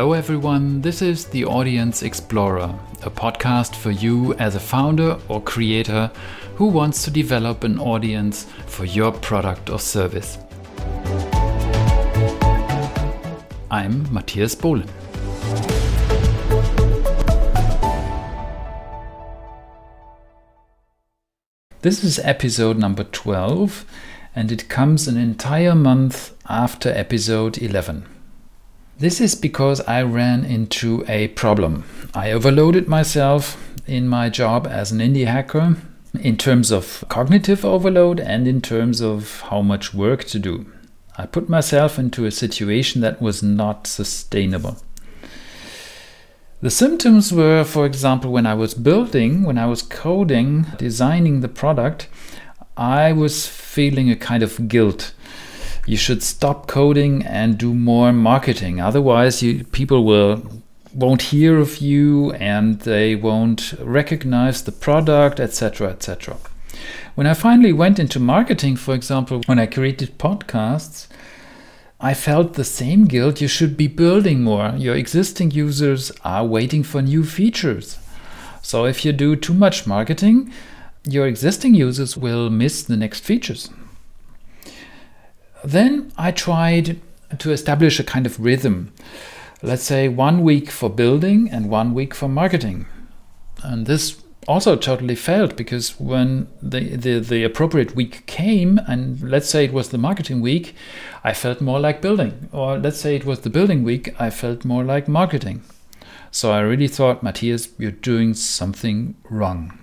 Hello, everyone. This is The Audience Explorer, a podcast for you as a founder or creator who wants to develop an audience for your product or service. I'm Matthias Bohlen. This is episode number 12, and it comes an entire month after episode 11. This is because I ran into a problem. I overloaded myself in my job as an indie hacker in terms of cognitive overload and in terms of how much work to do. I put myself into a situation that was not sustainable. The symptoms were, for example, when I was building, when I was coding, designing the product, I was feeling a kind of guilt you should stop coding and do more marketing. Otherwise, you, people will won't hear of you and they won't recognize the product, etc., etc. When I finally went into marketing, for example, when I created podcasts, I felt the same guilt. You should be building more. Your existing users are waiting for new features. So if you do too much marketing, your existing users will miss the next features. Then I tried to establish a kind of rhythm. Let's say one week for building and one week for marketing. And this also totally failed because when the, the, the appropriate week came, and let's say it was the marketing week, I felt more like building. Or let's say it was the building week, I felt more like marketing. So I really thought, Matthias, you're doing something wrong.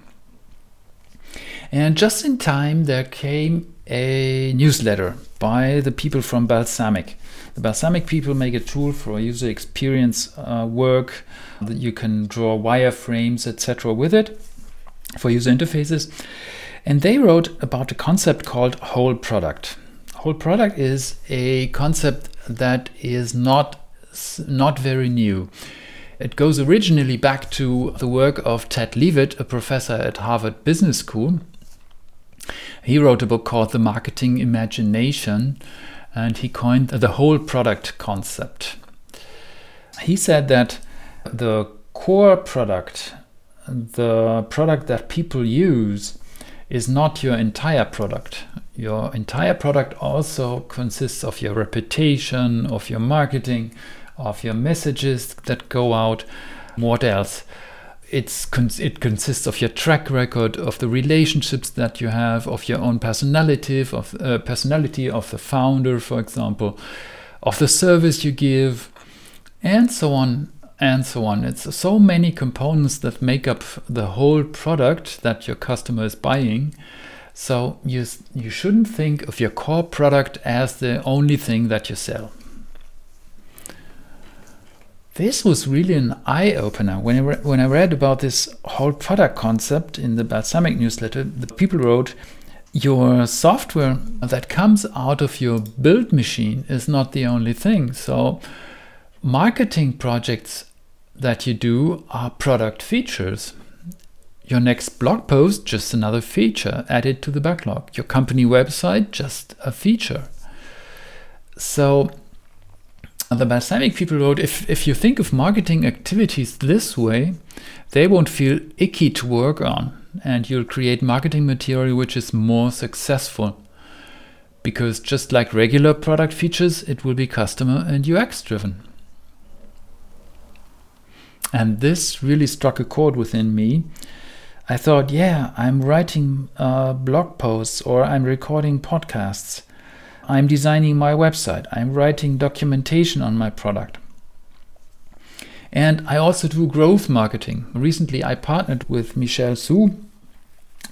And just in time, there came a newsletter by the people from Balsamiq. The Balsamiq people make a tool for user experience uh, work that you can draw wireframes, etc., with it for user interfaces. And they wrote about a concept called whole product. Whole product is a concept that is not not very new. It goes originally back to the work of Ted Levitt, a professor at Harvard Business School, he wrote a book called The Marketing Imagination, and he coined the whole product concept. He said that the core product, the product that people use, is not your entire product. Your entire product also consists of your reputation, of your marketing, of your messages that go out. What else? It's it consists of your track record of the relationships that you have of your own personality of uh, personality of the founder for example of the service you give and so on and so on. It's so many components that make up the whole product that your customer is buying. So you you shouldn't think of your core product as the only thing that you sell this was really an eye opener. When I, re- when I read about this whole product concept in the Balsamiq newsletter, the people wrote, Your software that comes out of your build machine is not the only thing. So, marketing projects that you do are product features. Your next blog post, just another feature added to the backlog. Your company website, just a feature. So, the Balsamiq people wrote if, if you think of marketing activities this way, they won't feel icky to work on, and you'll create marketing material which is more successful. Because just like regular product features, it will be customer and UX driven. And this really struck a chord within me. I thought, yeah, I'm writing uh, blog posts or I'm recording podcasts. I'm designing my website. I'm writing documentation on my product. And I also do growth marketing. Recently, I partnered with Michele Hsu,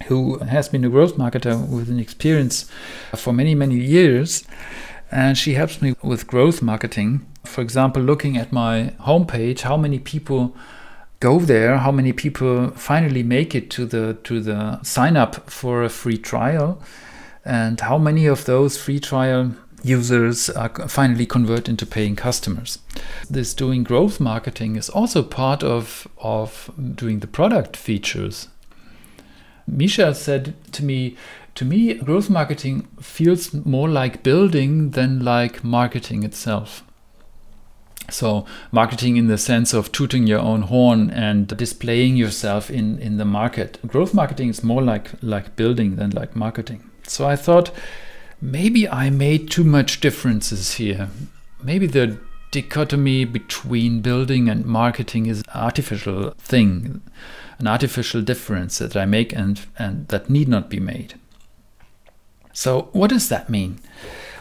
who has been a growth marketer with an experience for many, many years. And she helps me with growth marketing. For example, looking at my homepage, how many people go there, how many people finally make it to the to the sign up for a free trial and how many of those free trial users are finally convert into paying customers. This doing growth marketing is also part of, of doing the product features. Misha said to me, to me, growth marketing feels more like building than like marketing itself. So, marketing in the sense of tooting your own horn and displaying yourself in, in the market. Growth marketing is more like, like building than like marketing. So, I thought maybe I made too much differences here. Maybe the dichotomy between building and marketing is an artificial thing, an artificial difference that I make and, and that need not be made. So, what does that mean?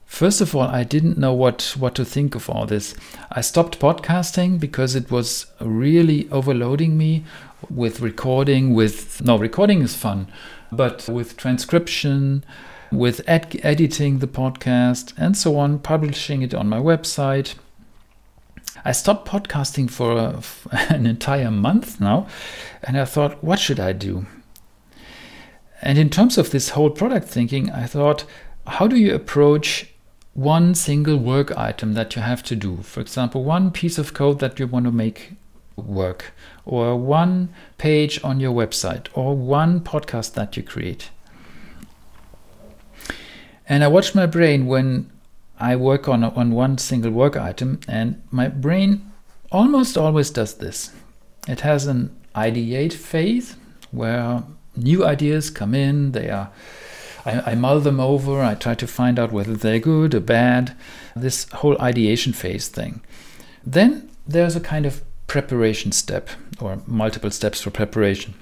First of all, I didn't know what, what to think of all this. I stopped podcasting because it was really overloading me with recording, with no, recording is fun, but with transcription, with ed- editing the podcast, and so on, publishing it on my website. I stopped podcasting for, a, for an entire month now, and I thought, what should I do? And in terms of this whole product thinking, I thought, how do you approach one single work item that you have to do? For example, one piece of code that you want to make work, or one page on your website, or one podcast that you create. And I watch my brain when I work on, on one single work item, and my brain almost always does this. It has an ideate phase where new ideas come in, they are I, I, mull them over, I try to find out whether they're good or bad, this whole ideation phase thing. Then there's a kind of preparation step or multiple steps for preparation.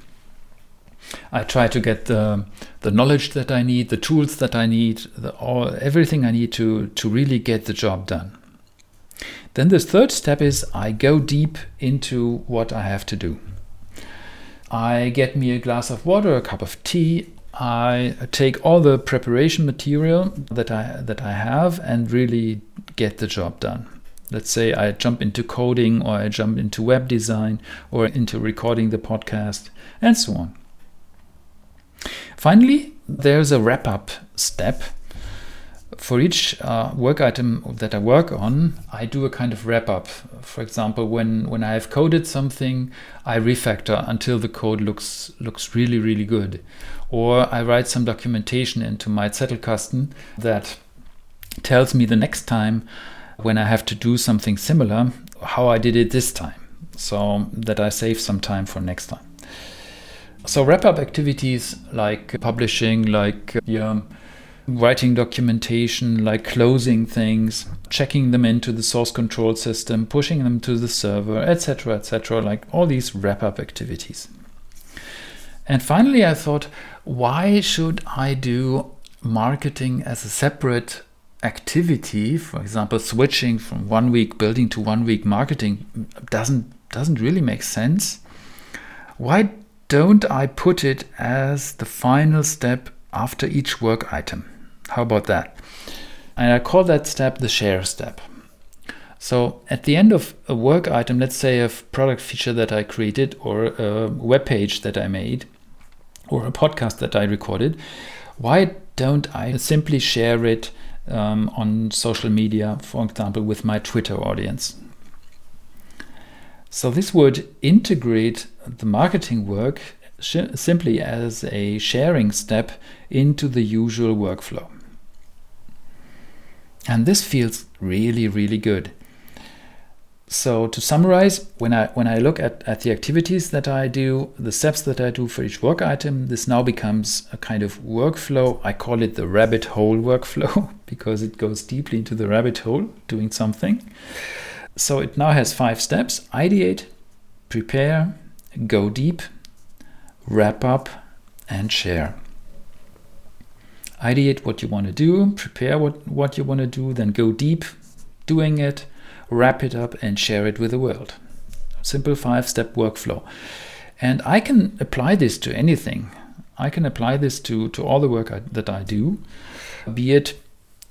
I try to get the, the knowledge that I need, the tools that I need, the, all, everything I need to, to really get the job done. Then the third step is I go deep into what I have to do. I get me a glass of water, a cup of tea. I take all the preparation material that I that I have and really get the job done. Let's say I jump into coding or I jump into web design or into recording the podcast and so on. Finally, there's a wrap up step. For each uh, work item that I work on, I do a kind of wrap up. For example, when, when I have coded something, I refactor until the code looks looks really really good, or I write some documentation into my Zettelkasten that tells me the next time when I have to do something similar how I did it this time, so that I save some time for next time. So wrap up activities like publishing, like yeah, writing documentation, like closing things, checking them into the source control system, pushing them to the server, etc., etc., like all these wrap up activities. And finally, I thought, why should I do marketing as a separate activity? For example, switching from one week building to one week marketing doesn't doesn't really make sense. Why don't I put it as the final step after each work item? How about that? And I call that step the share step. So at the end of a work item, let's say a product feature that I created or a web page that I made or a podcast that I recorded, why don't I simply share it um, on social media, for example, with my Twitter audience? So this would integrate the marketing work simply as a sharing step into the usual workflow. And this feels really, really good. So to summarize, when I when I look at, at the activities that I do, the steps that I do for each work item, this now becomes a kind of workflow. I call it the rabbit hole workflow because it goes deeply into the rabbit hole doing something. So it now has five steps ideate, prepare, go deep, wrap up, and share. Ideate what you want to do, prepare what, what you want to do, then go deep doing it, wrap it up, and share it with the world. Simple five step workflow. And I can apply this to anything. I can apply this to, to all the work I, that I do, be it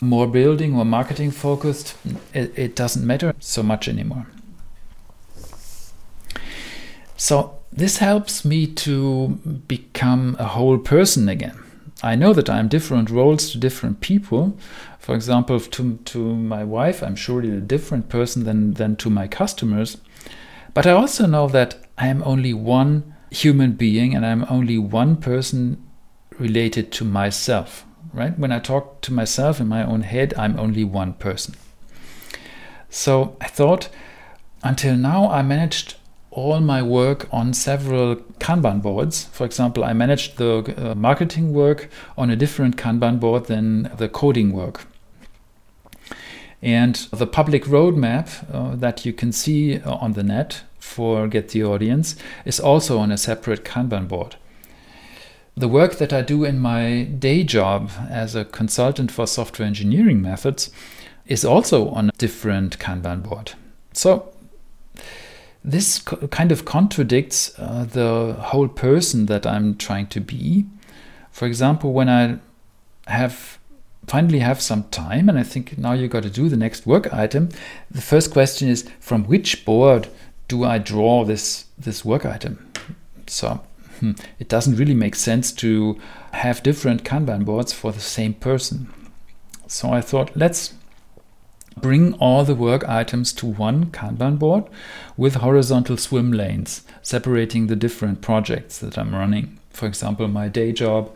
more building or marketing focused, it, it doesn't matter so much anymore. So, this helps me to become a whole person again. I know that I'm different roles to different people. For example, to, to my wife, I'm surely a different person than, than to my customers. But I also know that I am only one human being and I'm only one person related to myself right? When I talk to myself in my own head, I'm only one person. So I thought, until now, I managed all my work on several Kanban boards. For example, I managed the uh, marketing work on a different Kanban board than the coding work. And the public roadmap uh, that you can see uh, on the net for Get the Audience is also on a separate Kanban board. The work that I do in my day job as a consultant for software engineering methods is also on a different Kanban board. So this kind of contradicts uh, the whole person that I'm trying to be. For example, when I have finally have some time and I think now you got to do the next work item, the first question is from which board do I draw this this work item? So hmm, it doesn't really make sense to have different Kanban boards for the same person. So I thought let's bring all the work items to one Kanban board with horizontal swim lanes separating the different projects that I'm running. For example, my day job,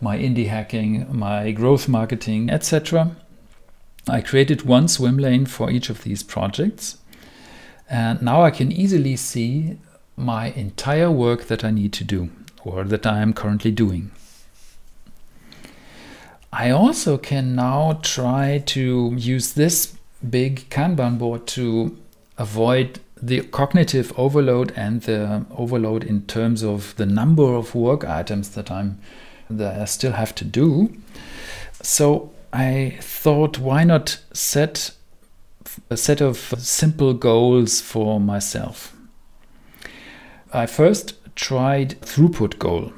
my indie hacking, my growth marketing, etc. I created one swim lane for each of these projects. And now I can easily see my entire work that I need to do or that I am currently doing. I also can now try to use this big Kanban board to avoid the cognitive overload and the overload in terms of the number of work items that I'm that I still have to do. So I thought, why not set a set of simple goals for myself? I first tried throughput goal.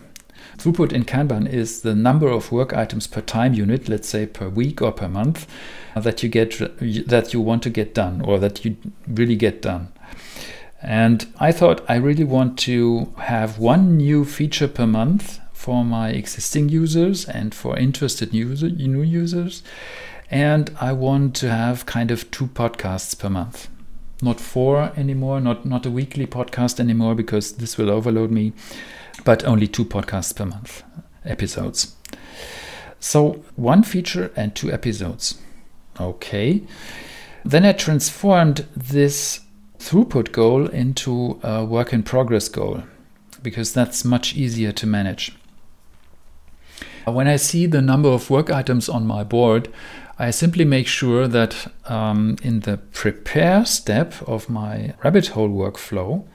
Throughput in Kanban is the number of work items per time unit, let's say per week or per month, uh, that you get that you want to get done or that you really get done. And I thought I really want to have one new feature per month for my existing users and for interested user, new users. And I want to have kind of two podcasts per month. Not four anymore, not, not a weekly podcast anymore, because this will overload me, but only two podcasts per month episodes. So one feature and two episodes. Okay. Then I transformed this throughput goal into a work in progress goal because that's much easier to manage. When I see the number of work items on my board, I simply make sure that um, in the prepare step of my rabbit hole workflow,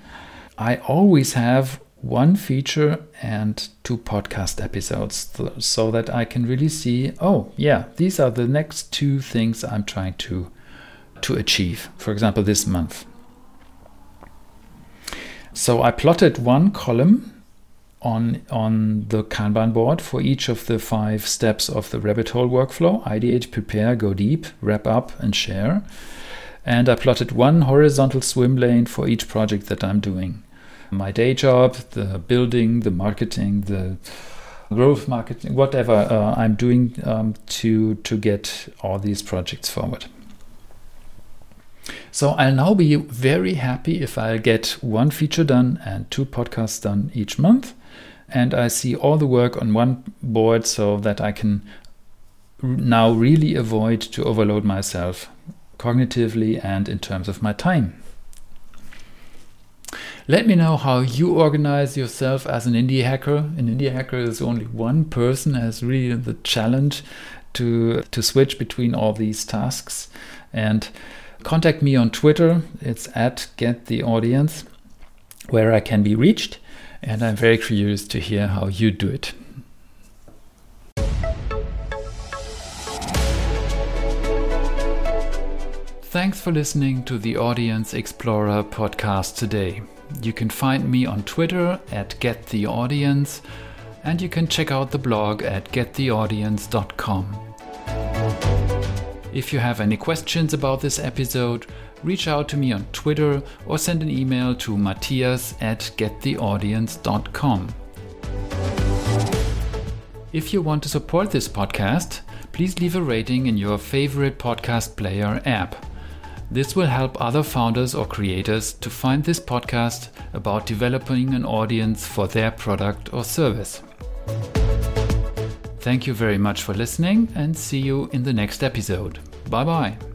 I always have one feature and two podcast episodes so that I can really see, oh, yeah, these are the next two things I'm trying to to achieve. For example, this month. So I plotted one column on on the Kanban board for each of the five steps of the rabbit hole workflow: ideate, prepare, go deep, wrap up, and share. And I plotted one horizontal swim lane for each project that I'm doing my day job, the building, the marketing, the growth marketing, whatever uh, I'm doing um, to to get all these projects forward. So I'll now be very happy if I get one feature done and two podcasts done each month, and I see all the work on one board so that I can now really avoid to overload myself cognitively and in terms of my time. Let me know how you organize yourself as an indie hacker. An indie hacker is only one person has really the challenge to to switch between all these tasks. And contact me on Twitter. It's at get the audience, where I can be reached. And I'm very curious to hear how you do it. Thanks for listening to the Audience Explorer podcast today. You can find me on Twitter at GetTheAudience, and you can check out the blog at gettheaudience.com. If you have any questions about this episode, reach out to me on Twitter or send an email to matthias at gettheaudience.com. If you want to support this podcast, please leave a rating in your favorite podcast player app. This will help other founders or creators to find this podcast about developing an audience for their product or service. Thank you very much for listening and see you in the next episode. Bye bye.